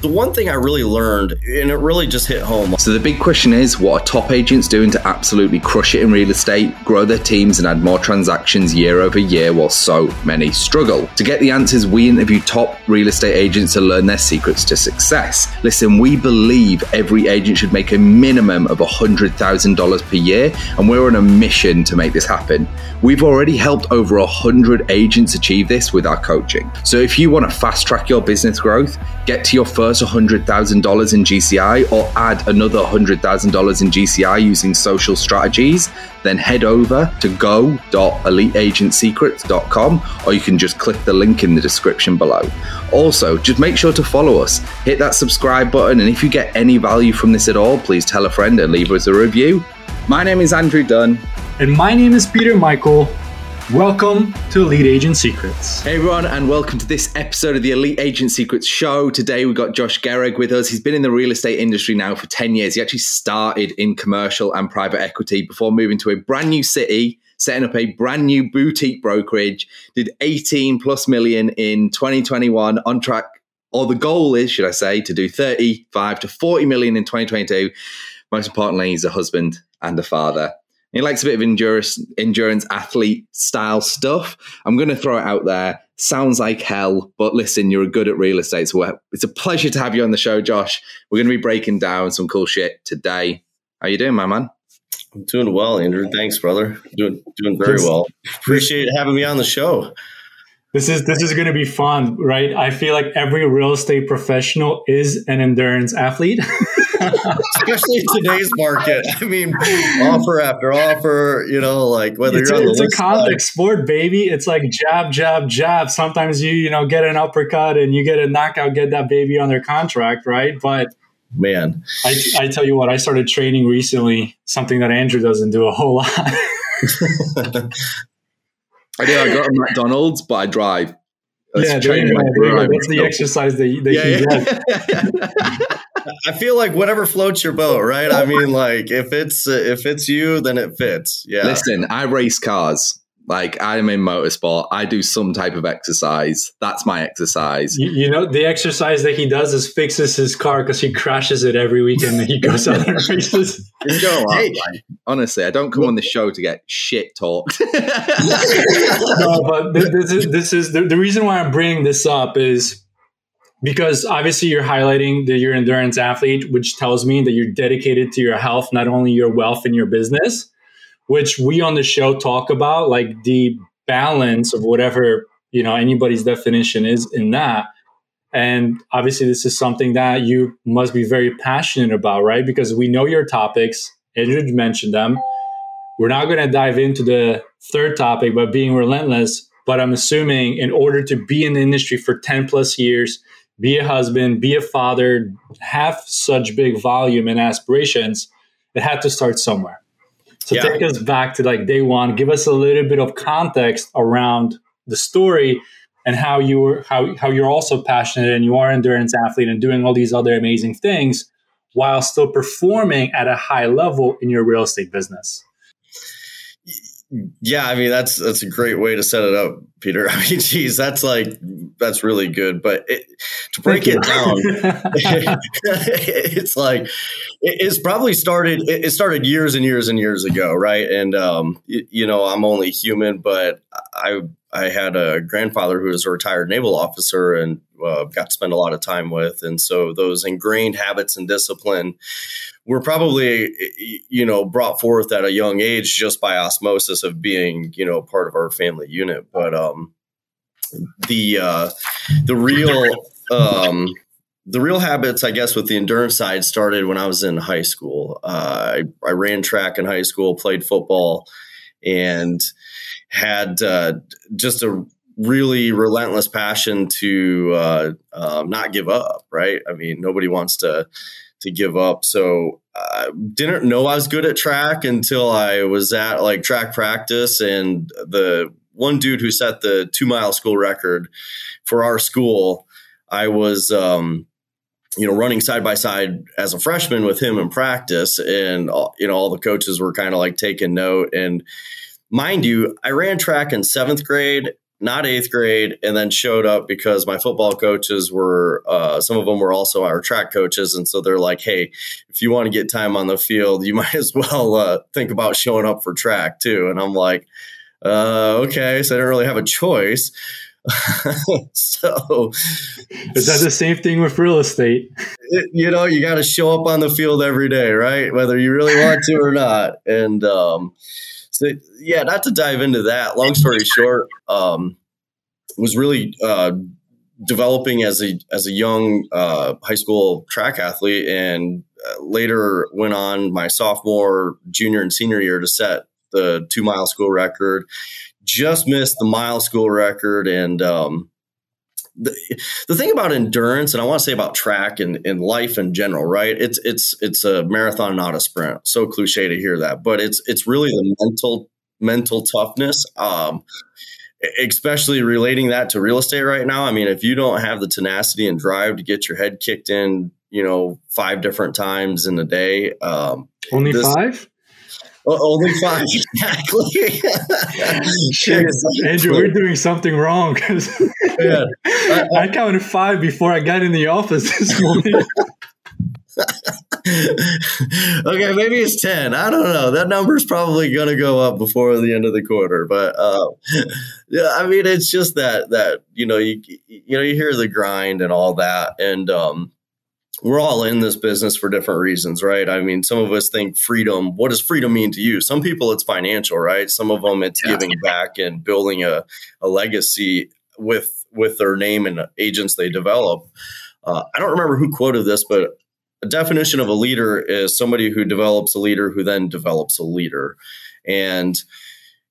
The one thing I really learned, and it really just hit home. So, the big question is what are top agents doing to absolutely crush it in real estate, grow their teams, and add more transactions year over year while so many struggle? To get the answers, we interview top real estate agents to learn their secrets to success. Listen, we believe every agent should make a minimum of $100,000 per year, and we're on a mission to make this happen. We've already helped over 100 agents achieve this with our coaching. So, if you want to fast track your business growth, get to your first first $100,000 in GCI or add another $100,000 in GCI using social strategies, then head over to go.eliteagentsecrets.com or you can just click the link in the description below. Also, just make sure to follow us, hit that subscribe button, and if you get any value from this at all, please tell a friend and leave us a review. My name is Andrew Dunn. And my name is Peter Michael. Welcome to Elite Agent Secrets. Hey everyone, and welcome to this episode of the Elite Agent Secrets show. Today we've got Josh Gehrig with us. He's been in the real estate industry now for 10 years. He actually started in commercial and private equity before moving to a brand new city, setting up a brand new boutique brokerage, did 18 plus million in 2021 on track. Or the goal is, should I say, to do 35 to 40 million in 2022. Most importantly, he's a husband and a father. He likes a bit of endurance, endurance athlete style stuff. I'm going to throw it out there. Sounds like hell, but listen, you're good at real estate. So it's a pleasure to have you on the show, Josh. We're going to be breaking down some cool shit today. How you doing, my man? I'm doing well, Andrew. Thanks, brother. Doing doing very well. Appreciate having me on the show. This is this is going to be fun, right? I feel like every real estate professional is an endurance athlete. especially in today's market. I mean, offer after offer, you know, like whether it's you're a, on it's a contact sport, baby. It's like jab, jab, jab. Sometimes you, you know, get an uppercut and you get a knockout, get that baby on their contract, right? But man, I, I tell you what, I started training recently, something that Andrew doesn't do a whole lot. I do. I go to McDonald's, but I drive. That's yeah, there you go. There you That's the exercise that, that yeah, yeah. I feel like whatever floats your boat, right? I mean, like if it's uh, if it's you, then it fits. Yeah. Listen, I race cars. Like I'm in motorsport. I do some type of exercise. That's my exercise. You, you know, the exercise that he does is fixes his car because he crashes it every weekend. That he goes out and races. You know hey. honestly, I don't come on the show to get shit talked. no, but this is, this is the, the reason why I'm bringing this up is because obviously you're highlighting that you're an endurance athlete, which tells me that you're dedicated to your health, not only your wealth and your business, which we on the show talk about, like the balance of whatever, you know, anybody's definition is in that. And obviously this is something that you must be very passionate about, right? Because we know your topics, Andrew mentioned them. We're not going to dive into the third topic, but being relentless. But I'm assuming in order to be in the industry for 10 plus years, be a husband, be a father, have such big volume and aspirations, it had to start somewhere. So yeah. take us back to like day one. Give us a little bit of context around the story and how you were how how you're also passionate and you are an endurance athlete and doing all these other amazing things while still performing at a high level in your real estate business. Yeah, I mean that's that's a great way to set it up, Peter. I mean, geez, that's like that's really good. But it, to break it down, it's like it's probably started. It started years and years and years ago, right? And um, you, you know, I'm only human, but I I had a grandfather who was a retired naval officer and uh, got to spend a lot of time with, and so those ingrained habits and discipline were probably you know brought forth at a young age just by osmosis of being you know part of our family unit. But um the uh the real um the real habits i guess with the endurance side started when i was in high school. Uh, I, I ran track in high school played football and had uh, just a really relentless passion to uh, um, not give up right i mean nobody wants to to give up. So I uh, didn't know I was good at track until I was at like track practice and the one dude who set the two mile school record for our school, I was, um, you know, running side by side as a freshman with him in practice, and you know, all the coaches were kind of like taking note. And mind you, I ran track in seventh grade. not eighth grade, and then showed up because my football coaches were, uh, some of them were also our track coaches. And so they're like, hey, if you want to get time on the field, you might as well uh, think about showing up for track too. And I'm like, uh, okay. So I didn't really have a choice. so is that the same thing with real estate? It, you know, you got to show up on the field every day, right? Whether you really want to or not. And um, so, yeah, not to dive into that. Long story short, um, was really uh, developing as a as a young uh, high school track athlete, and uh, later went on my sophomore, junior, and senior year to set the two mile school record just missed the mile school record. And um, the, the thing about endurance, and I want to say about track and, and life in general, right? It's it's it's a marathon, not a sprint. So cliche to hear that, but it's it's really the mental mental toughness. Um, especially relating that to real estate right now. I mean, if you don't have the tenacity and drive to get your head kicked in, you know, five different times in a day, um, only this, five. Only five, exactly. Andrew, we're doing something wrong yeah. I, I, I counted five before I got in the office this morning. okay, maybe it's 10. I don't know. That number is probably going to go up before the end of the quarter. But uh, yeah, I mean, it's just that, that, you know, you, you know, you hear the grind and all that. And, um, we're all in this business for different reasons, right? I mean, some of us think freedom. What does freedom mean to you? Some people, it's financial, right? Some of them, it's yeah. giving back and building a, a legacy with with their name and agents they develop. Uh, I don't remember who quoted this, but a definition of a leader is somebody who develops a leader who then develops a leader, and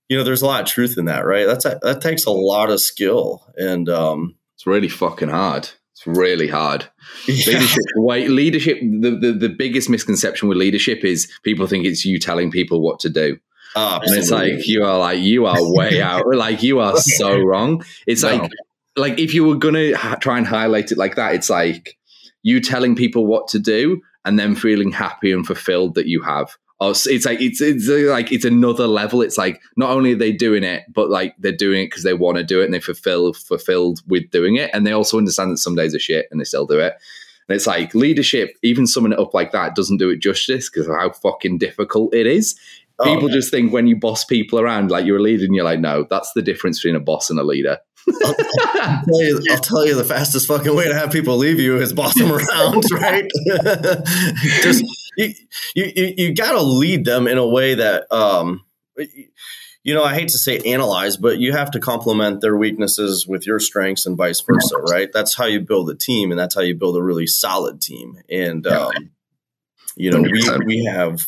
you know, there's a lot of truth in that, right? That's a, that takes a lot of skill, and um, it's really fucking hard. It's really hard. Yeah. Leadership, wait, leadership. The, the the biggest misconception with leadership is people think it's you telling people what to do. Oh, and it's like you are like you are way out. Like you are so wrong. It's no. like like if you were gonna ha- try and highlight it like that, it's like you telling people what to do and then feeling happy and fulfilled that you have oh, it's like it's it's uh, like it's another level. It's like not only are they doing it, but like they're doing it because they want to do it and they fulfill fulfilled with doing it, and they also understand that some days are shit and they still do it. And it's like leadership, even summing it up like that doesn't do it justice because of how fucking difficult it is. Oh, people just think when you boss people around, like you're a leader, and you're like, no, that's the difference between a boss and a leader. I'll, I'll, tell you, I'll, tell you, the fastest fucking way to have people leave you is boss them around, right? Just you, you, you got to lead them in a way that, um, you know, I hate to say analyze, but you have to complement their weaknesses with your strengths and vice versa, right? That's how you build a team, and that's how you build a really solid team. And um, you know, we we have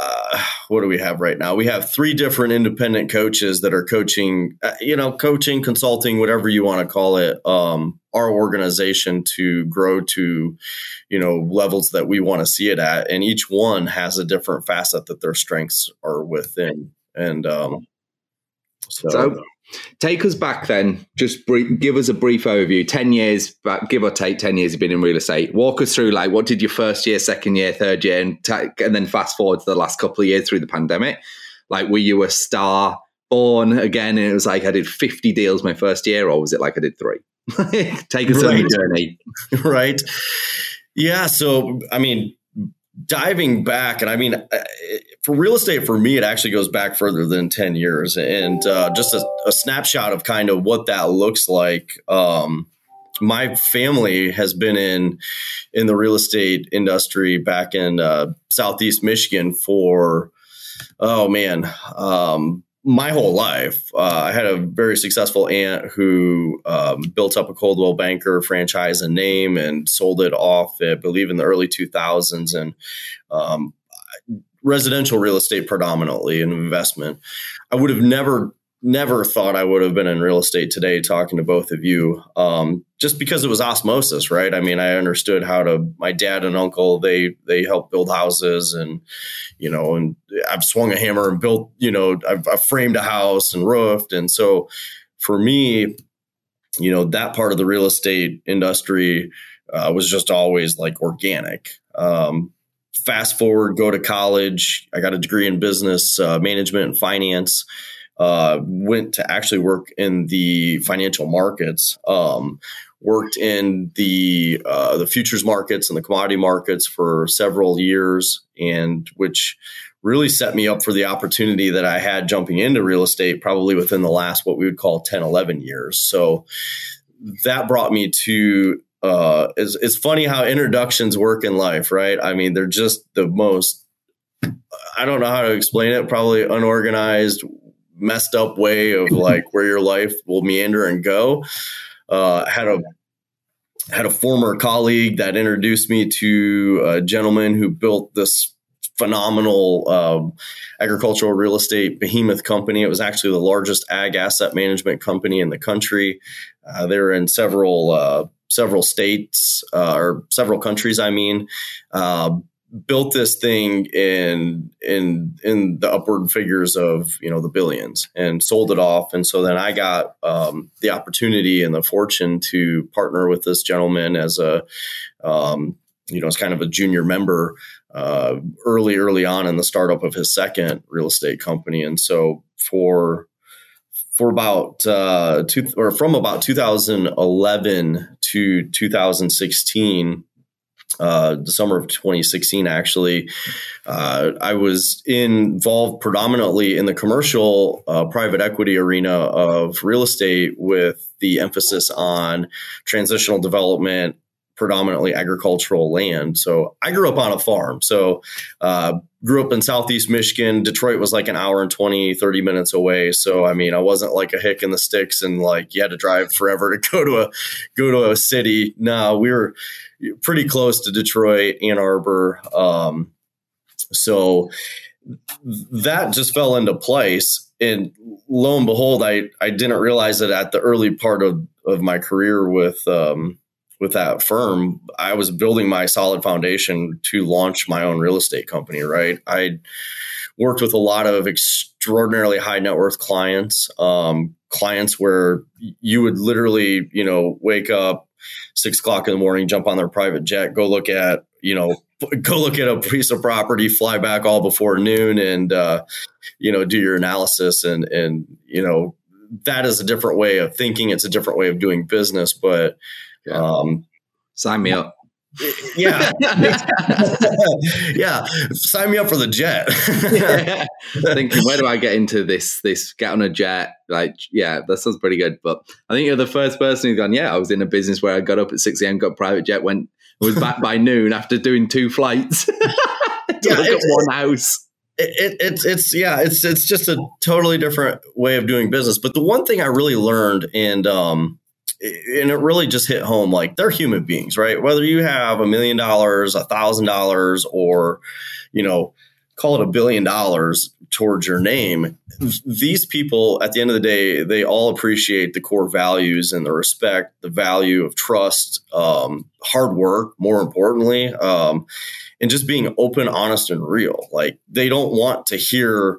uh, what do we have right now? We have three different independent coaches that are coaching, uh, you know, coaching, consulting, whatever you want to call it, um, our organization to grow to, you know, levels that we want to see it at. And each one has a different facet that their strengths are within. And um, so, so Take us back then. Just brief, give us a brief overview. Ten years, back, give or take, ten years you've been in real estate. Walk us through like what did your first year, second year, third year, and, and then fast forward to the last couple of years through the pandemic. Like, were you a star born again? And it was like I did fifty deals my first year, or was it like I did three? take us right. on your journey. Right. Yeah. So, I mean, diving back, and I mean, uh, for real estate, for me, it actually goes back further than 10 years. And uh, just a, a, snapshot of kind of what that looks like. Um, my family has been in in the real estate industry back in uh, southeast Michigan for oh man um, my whole life. Uh, I had a very successful aunt who um, built up a Coldwell Banker franchise and name and sold it off, I believe, in the early 2000s. And um, residential real estate predominantly an investment. I would have never never thought I would have been in real estate today talking to both of you, um, just because it was osmosis, right? I mean, I understood how to. My dad and uncle they they helped build houses, and you know, and I've swung a hammer and built, you know, I've, I've framed a house and roofed, and so for me, you know, that part of the real estate industry uh, was just always like organic. Um, fast forward, go to college. I got a degree in business uh, management and finance uh, went to actually work in the financial markets. Um, worked in the uh, the futures markets and the commodity markets for several years, and which really set me up for the opportunity that I had jumping into real estate probably within the last what we would call 10, 11 years. So that brought me to uh, it's, it's funny how introductions work in life, right? I mean, they're just the most, I don't know how to explain it, probably unorganized, messed up way of like where your life will meander and go. Uh, had a had a former colleague that introduced me to a gentleman who built this phenomenal um, agricultural real estate behemoth company. It was actually the largest ag asset management company in the country. Uh, they were in several uh, several states uh, or several countries. I mean, uh, built this thing in in in the upward figures of you know the billions and sold it off. And so then I got um, the opportunity and the fortune to partner with this gentleman as a um, you know as kind of a junior member uh, early early on in the startup of his second real estate company. And so for for about uh, two, or from about 2011 to 2016, uh, the summer of 2016, actually, uh, I was involved predominantly in the commercial uh, private equity arena of real estate with the emphasis on transitional development predominantly agricultural land. So I grew up on a farm. So uh, grew up in Southeast Michigan. Detroit was like an hour and 20, 30 minutes away. So, I mean, I wasn't like a hick in the sticks and like you had to drive forever to go to a, go to a city. No, we were pretty close to Detroit, Ann Arbor. Um, so that just fell into place. And lo and behold, I, I didn't realize it at the early part of, of my career with, um, with that firm, I was building my solid foundation to launch my own real estate company, right? I worked with a lot of extraordinarily high net worth clients, um, clients where you would literally, you know, wake up six o'clock in the morning, jump on their private jet, go look at, you know, go look at a piece of property, fly back all before noon, and uh, you know, do your analysis and and you know, that is a different way of thinking. It's a different way of doing business, but yeah. Um, Sign me up. yeah. yeah. Sign me up for the jet. Thinking, where do I get into this? This get on a jet? Like, yeah, that sounds pretty good. But I think you're the first person who's gone, yeah, I was in a business where I got up at 6 a.m., got private jet, went, was back by noon after doing two flights. yeah, look at one house. It, it, it's it's yeah it's it's just a totally different way of doing business. But the one thing I really learned, and um, and it really just hit home like they're human beings right? Whether you have a million dollars a thousand dollars or you know call it a billion dollars towards your name these people at the end of the day they all appreciate the core values and the respect the value of trust um, hard work more importantly um, and just being open honest and real. Like they don't want to hear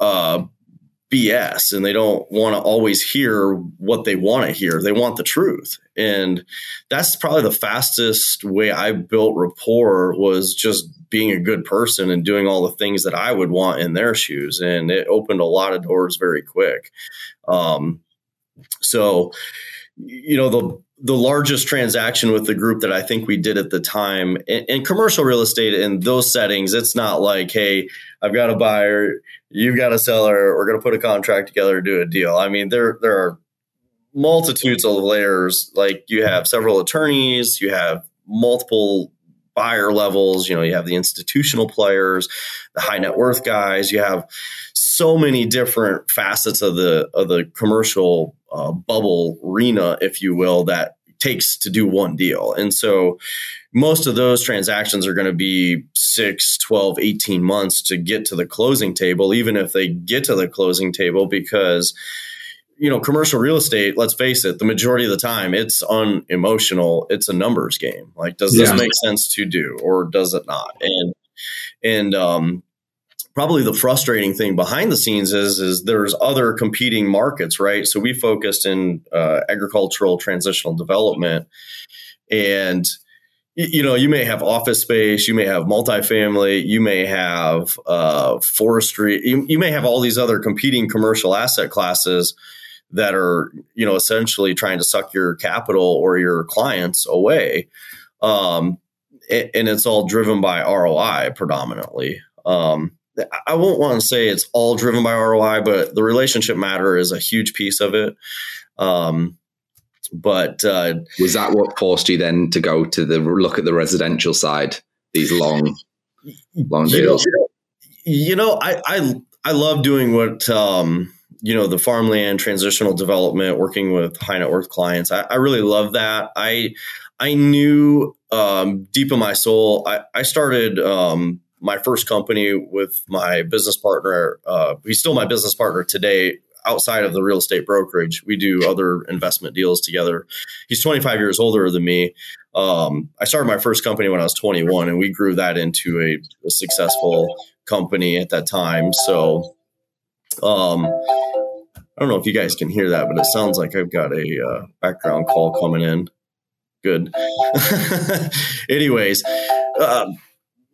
uh, BS and they don't want to always hear what they want to hear. They want the truth. And that's probably the fastest way I built rapport was just being a good person and doing all the things that I would want in their shoes. And it opened a lot of doors very quick. Um, so, you know, the, the largest transaction with the group that I think we did at the time in, in commercial real estate in those settings, it's not like, hey, I've got a buyer, you've got a seller, we're going to put a contract together to do a deal. I mean, there there are multitudes of layers. Like you have several attorneys, you have multiple buyer levels. You know, you have the institutional players, the high net worth guys. You have so many different facets of the of the commercial uh, bubble arena, if you will, that takes to do one deal. And so most of those transactions are going to be 6, 12, 18 months to get to the closing table, even if they get to the closing table, because you know, commercial real estate, let's face it, the majority of the time it's unemotional. It's a numbers game. Like, does this yeah. make sense to do or does it not? And, and, um, probably the frustrating thing behind the scenes is is there's other competing markets, right? So we focused in uh, agricultural transitional development, and you know, you may have office space, you may have multifamily, you may have uh, forestry, you, you may have all these other competing commercial asset classes that are, you know, essentially trying to suck your capital or your clients away. Um, and it's all driven by ROI predominantly. Um, I won't want to say it's all driven by ROI, but the relationship matter is a huge piece of it. Um, but uh, was that what forced you then to go to the look at the residential side? These long, long deals. You know, you know I, I I love doing what um, you know the farmland transitional development, working with high net worth clients. I, I really love that. I I knew um, deep in my soul. I, I started um, my first company with my business partner. Uh, he's still my business partner today. Outside of the real estate brokerage, we do other investment deals together. He's 25 years older than me. Um, I started my first company when I was 21, and we grew that into a, a successful company at that time. So, um, I don't know if you guys can hear that, but it sounds like I've got a uh, background call coming in. Good. Anyways, uh,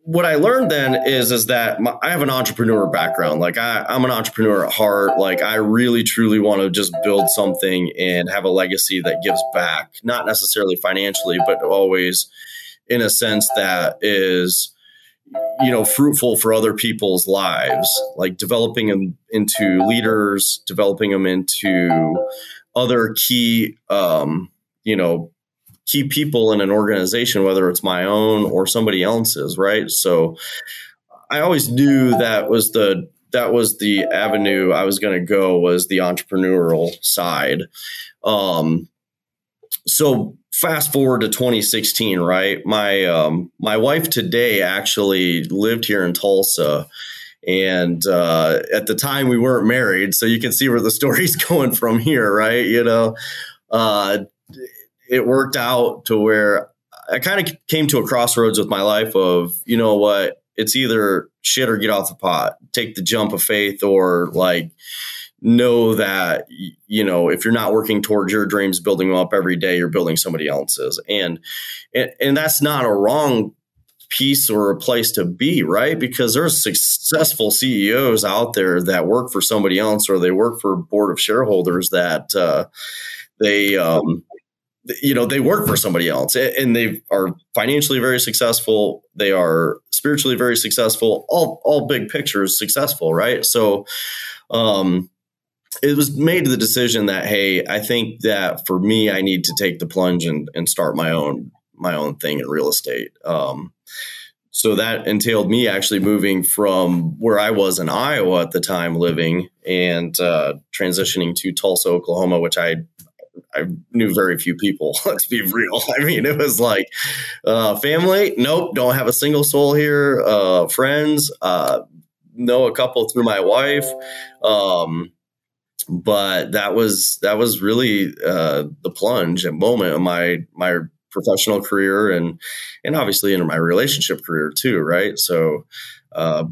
what I learned then is is that my, I have an entrepreneur background. Like I, I'm an entrepreneur at heart. Like I really truly want to just build something and have a legacy that gives back, not necessarily financially, but always in a sense that is you know fruitful for other people's lives like developing them into leaders developing them into other key um, you know key people in an organization, whether it's my own or somebody else's, right? So I always knew that was the that was the avenue I was going to go was the entrepreneurial side. Um, so fast forward to 2016, right? My um, my wife today actually lived here in Tulsa, and uh, at the time we weren't married, so you can see where the story's going from here, right? You know, uh, it worked out to where I kind of came to a crossroads with my life of, you know what, it's either shit or get off the pot, take the jump of faith, or like know that, you know, if you're not working towards your dreams, building them up every day, you're building somebody else's. And, and, and that's not a wrong piece or a place to be, right? Because there's successful CEOs out there that work for somebody else or they work for a board of shareholders that uh, they um, you know they work for somebody else and they are financially very successful they are spiritually very successful all all big pictures successful right so um it was made the decision that hey i think that for me i need to take the plunge and, and start my own my own thing in real estate um so that entailed me actually moving from where I was in Iowa at the time living and uh, transitioning to Tulsa, Oklahoma, which I I knew very few people. Let's be real. I mean, it was like uh, family. Nope, don't have a single soul here. Uh, friends, uh, know a couple through my wife, um, but that was that was really uh, the plunge and moment of my my professional career and and obviously in my relationship career too. Right, so uh,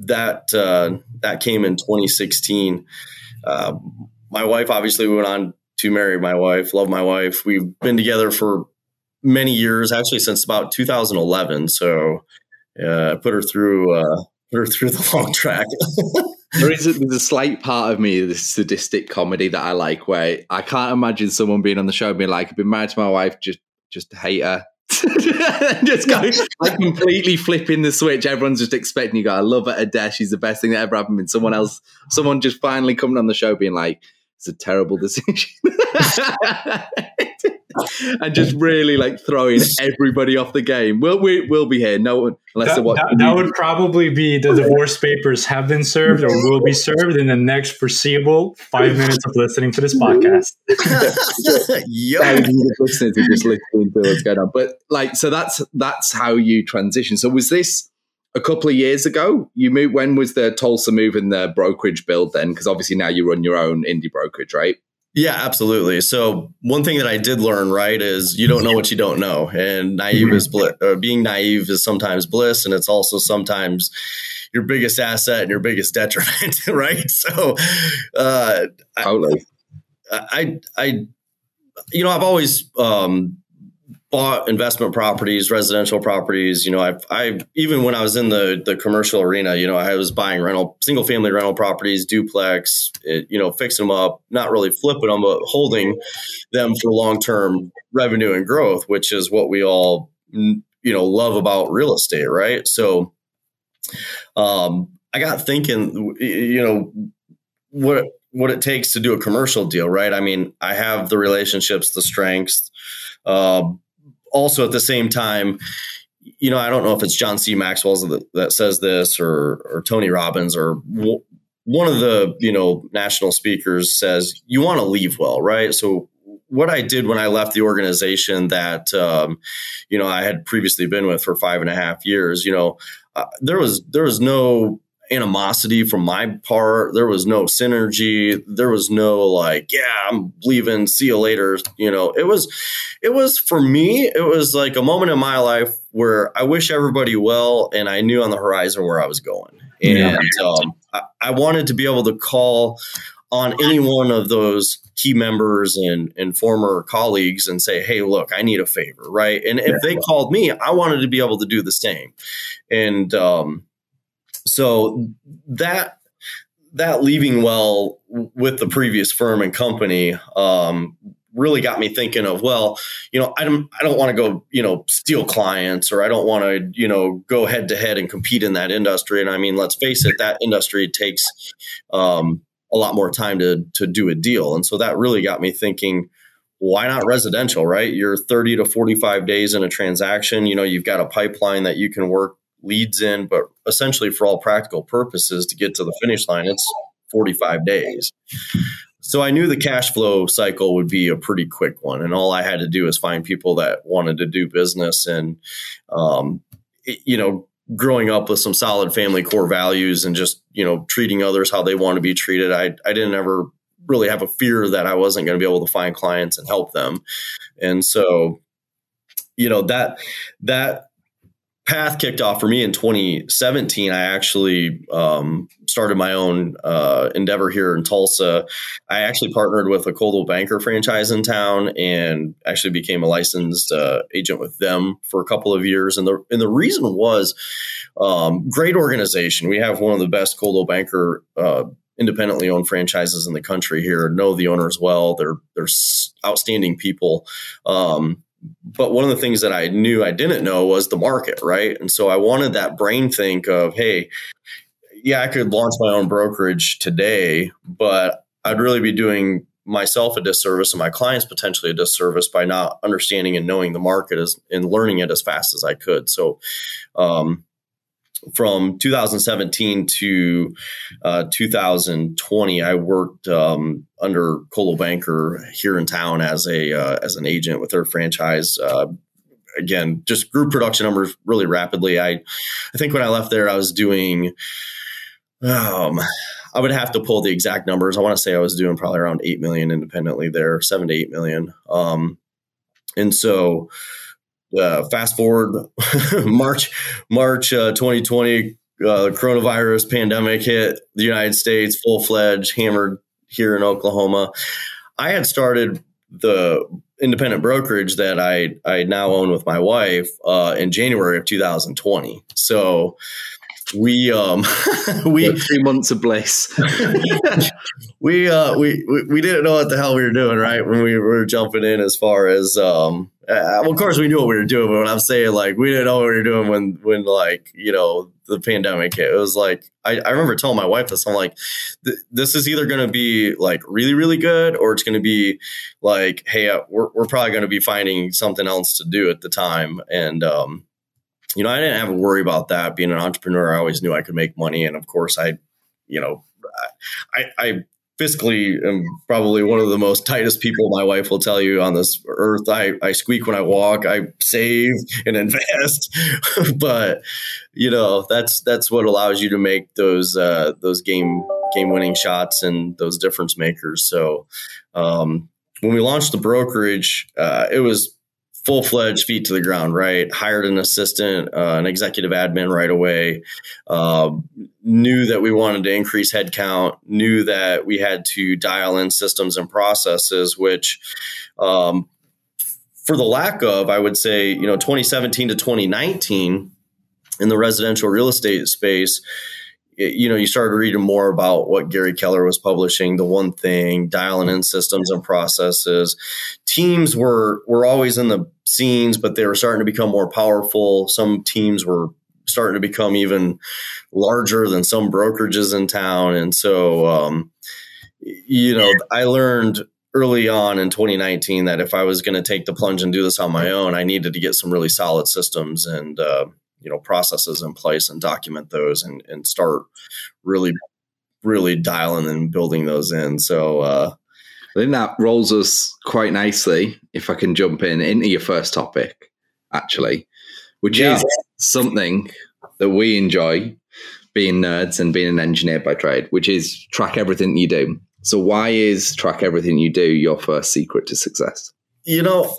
that uh, that came in 2016. my wife obviously went on to marry my wife, love my wife. We've been together for many years, actually since about 2011. So uh, I put her through uh, put her through the long track. there is a, there's a slight part of me, this sadistic comedy that I like, where I can't imagine someone being on the show and being like, "I've been married to my wife, just just hate her." just go like completely flipping the switch. Everyone's just expecting you go, I love her to death. She's the best thing that ever happened. And someone else, someone just finally coming on the show being like, it's a terrible decision. and just really like throwing everybody off the game. We'll we, will be here. No one unless that, that, that would probably be the divorce papers have been served or will be served in the next foreseeable five minutes of listening to this podcast. yeah, listeners are just listening to what's going on. But like, so that's that's how you transition. So was this? A couple of years ago. You moved. When was the Tulsa move and the brokerage build then? Because obviously now you run your own indie brokerage, right? Yeah, absolutely. So one thing that I did learn, right, is you don't know what you don't know, and naive is bliss. Uh, being naive is sometimes bliss, and it's also sometimes your biggest asset and your biggest detriment, right? So, uh, totally. I, I, I, you know, I've always um, bought investment properties, residential properties. You know, I've, I even when I was in the the commercial arena, you know, I was buying rental, single family rental properties, duplex, it, you know, fixing them up, not really flipping them, but holding them for long term revenue and growth, which is what we all you know love about real estate, right? So, um, I got thinking, you know, what what it takes to do a commercial deal, right? I mean, I have the relationships, the strengths. Uh, also, at the same time, you know, I don't know if it's John C. Maxwell that, that says this or or Tony Robbins or w- one of the you know national speakers says you want to leave well, right? So what I did when I left the organization that um, you know I had previously been with for five and a half years, you know, uh, there was there was no animosity from my part. There was no synergy. There was no like, yeah, I'm leaving. See you later. You know, it was, it was for me. It was like a moment in my life where I wish everybody well, and I knew on the horizon where I was going, and yeah. um, I, I wanted to be able to call on any one of those key members and, and former colleagues and say, hey, look, I need a favor, right? And if they called me, I wanted to be able to do the same. And um, so that that leaving well with the previous firm and company um, really got me thinking of well you know i don't i don't want to go you know steal clients or i don't want to you know go head to head and compete in that industry. And i mean let's face it that industry takes um, a lot more time to to do a deal. And so that really got me thinking why not residential right? You're 30 to 45 days in a transaction. You know you've got a pipeline that you can work leads in, but essentially for all practical purposes to get to the finish line, it's 45 days. So I knew the cash flow cycle would be a pretty quick one, and all I had to do is find people that wanted to do business, and um, it, you know, growing up with some solid family core values and just you know treating others how they want to be treated. I I didn't ever really have a fear that I wasn't going to be able to find clients and help them, and so you know that that path kicked off for me in 2017. I actually um, started my own uh, endeavor here in Tulsa. I actually partnered with a Coldwell Banker franchise in town and actually became a licensed uh, agent with them for a couple of years. And the and the reason was um, great organization. We have one of the best Coldwell Banker. Uh, independently owned franchises in the country here know the owners well they're they're outstanding people um, but one of the things that I knew I didn't know was the market, right? And so I wanted that brain think of, hey, yeah, I could launch my own brokerage today, but I'd really be doing myself a disservice and my clients potentially a disservice by not understanding and knowing the market as, and learning it as fast as I could. So, um, from 2017 to uh, 2020, I worked um, under Coldwell Banker here in town as a uh, as an agent with their franchise. Uh, again, just grew production numbers really rapidly. I I think when I left there, I was doing. Um, I would have to pull the exact numbers. I want to say I was doing probably around eight million independently there, seven to eight million. Um, and so uh, fast forward March March uh, 2020, uh, coronavirus pandemic hit the United States full fledged, hammered here in Oklahoma. I had started the independent brokerage that I I now own with my wife uh, in January of 2020. So we um we three months of bliss. we uh we, we we didn't know what the hell we were doing right when we were jumping in as far as um uh, well, of course we knew what we were doing, but when I'm saying like we didn't know what we were doing when when like you know the pandemic hit, it was like I, I remember telling my wife this. I'm like, this is either going to be like really really good, or it's going to be like, hey, uh, we're we're probably going to be finding something else to do at the time, and um, you know, I didn't have to worry about that. Being an entrepreneur, I always knew I could make money, and of course, I, you know, I, I fiscally am probably one of the most tightest people my wife will tell you on this earth. I, I squeak when I walk, I save and invest, but you know, that's, that's what allows you to make those, uh, those game, game winning shots and those difference makers. So, um, when we launched the brokerage, uh, it was full fledged feet to the ground, right? Hired an assistant, uh, an executive admin right away. Uh, knew that we wanted to increase headcount. Knew that we had to dial in systems and processes, which um, for the lack of, I would say, you know, 2017 to 2019 in the residential real estate space, you know, you started reading more about what Gary Keller was publishing, the one thing, dialing in systems and processes. Teams were were always in the scenes, but they were starting to become more powerful. Some teams were starting to become even larger than some brokerages in town, and so um, you know, I learned early on in 2019 that if I was going to take the plunge and do this on my own, I needed to get some really solid systems and uh, you know processes in place and document those and, and start really really dialing and building those in. So uh, I think that rolls us quite nicely. If I can jump in into your first topic, actually, which yeah. is something that we enjoy being nerds and being an engineer by trade, which is track everything you do. So why is track everything you do your first secret to success? You know,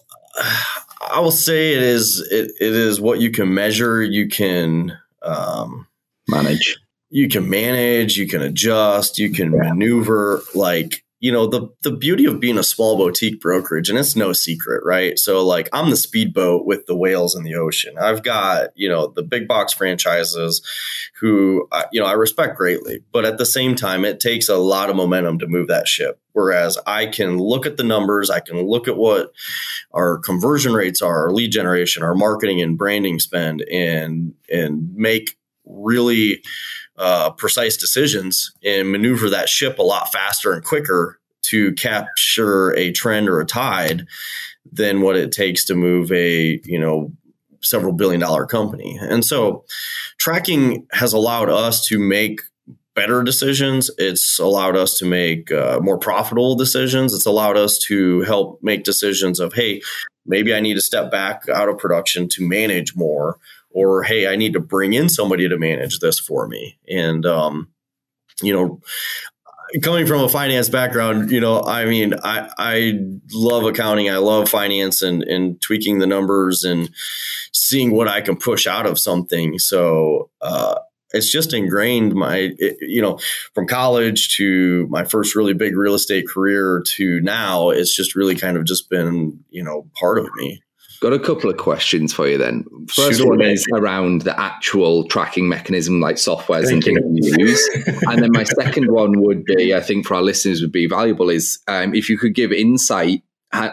I will say it is it, it is what you can measure, you can um, manage. You can manage, you can adjust, you can yeah. maneuver like you know the the beauty of being a small boutique brokerage and it's no secret right? So like i'm the speedboat with the whales in the ocean. I've got you know the big box franchises who uh, you know i respect greatly but at the same time it takes a lot of momentum to move that ship. Whereas i can look at the numbers i can look at what our conversion rates are our lead generation our marketing and branding spend and and make really uh, precise decisions and maneuver that ship a lot faster and quicker to capture a trend or a tide than what it takes to move a you know several billion dollar company. And so tracking has allowed us to make better decisions. It's allowed us to make uh, more profitable decisions. It's allowed us to help make decisions of hey maybe i need to step back out of production to manage more or hey, I need to bring in somebody to manage this for me. And um, you know, coming from a finance background, you know, I mean, I I love accounting, I love finance and and tweaking the numbers and seeing what I can push out of something. So uh, it's just ingrained my it, you know from college to my first really big real estate career to now it's just really kind of just been you know part of me Got a couple of questions for you then. First one is around the actual tracking mechanism, like softwares Thank and things you use. and then my second one would be, I think for our listeners would be valuable, is um, if you could give insight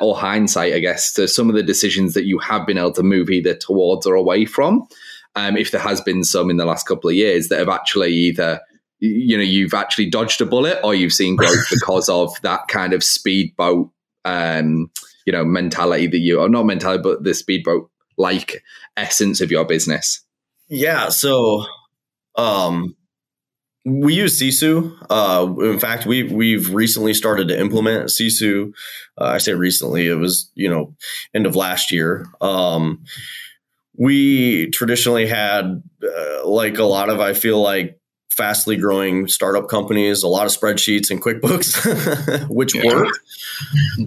or hindsight, I guess, to some of the decisions that you have been able to move either towards or away from. Um, if there has been some in the last couple of years that have actually either you know you've actually dodged a bullet or you've seen growth because of that kind of speedboat um, you know mentality that you or not mentality but the speedboat like essence of your business yeah so um we use Sisu. Uh, in fact, we we've recently started to implement Sisu. Uh, I say recently; it was you know end of last year. Um, we traditionally had uh, like a lot of I feel like fastly growing startup companies, a lot of spreadsheets and QuickBooks, which yeah. work.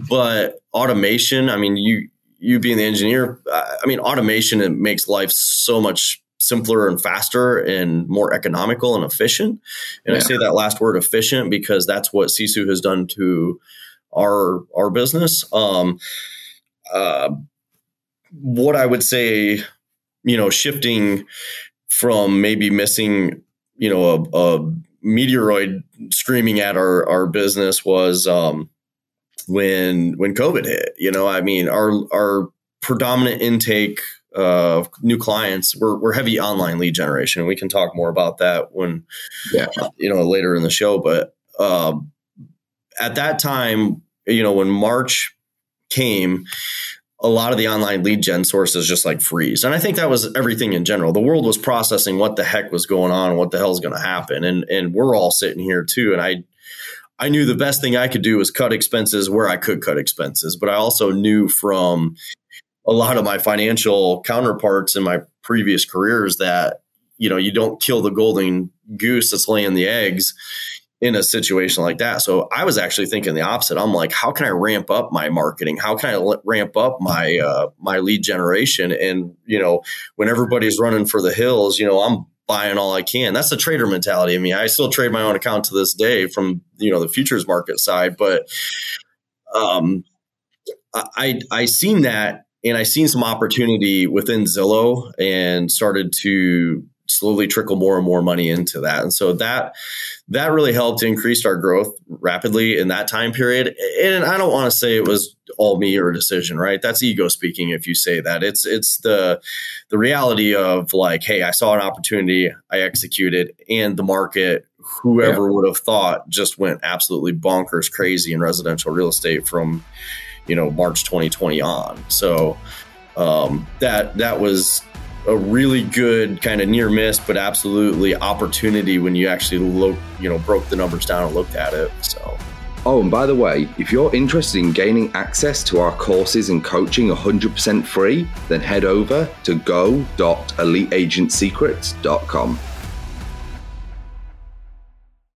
But automation, I mean, you you being the engineer, I mean, automation it makes life so much simpler and faster and more economical and efficient. And yeah. I say that last word efficient because that's what Sisu has done to our our business. Um, uh, what I would say, you know, shifting from maybe missing you know a, a meteoroid screaming at our our business was um, when when COVID hit. You know, I mean, our our predominant intake of new clients we're, we're heavy online lead generation. We can talk more about that when yeah you know later in the show. But um, at that time, you know, when March came, a lot of the online lead gen sources just like freeze. And I think that was everything in general. The world was processing what the heck was going on, what the hell is going to happen. And and we're all sitting here too. And I I knew the best thing I could do was cut expenses where I could cut expenses. But I also knew from a lot of my financial counterparts in my previous careers that, you know, you don't kill the golden goose that's laying the eggs in a situation like that. So I was actually thinking the opposite. I'm like, how can I ramp up my marketing? How can I ramp up my uh, my lead generation? And you know, when everybody's running for the hills, you know, I'm buying all I can. That's the trader mentality. I mean, I still trade my own account to this day from you know the futures market side, but um, I I seen that and I seen some opportunity within Zillow and started to slowly trickle more and more money into that. And so that that really helped increase our growth rapidly in that time period. And I don't want to say it was all me or a decision, right? That's ego speaking if you say that. It's it's the the reality of like, hey, I saw an opportunity, I executed, and the market, whoever yeah. would have thought just went absolutely bonkers crazy in residential real estate from, you know, March 2020 on. So um, that that was a really good kind of near miss, but absolutely opportunity when you actually look, you know, broke the numbers down and looked at it. So. Oh, and by the way, if you're interested in gaining access to our courses and coaching 100% free, then head over to go.eliteagentsecrets.com.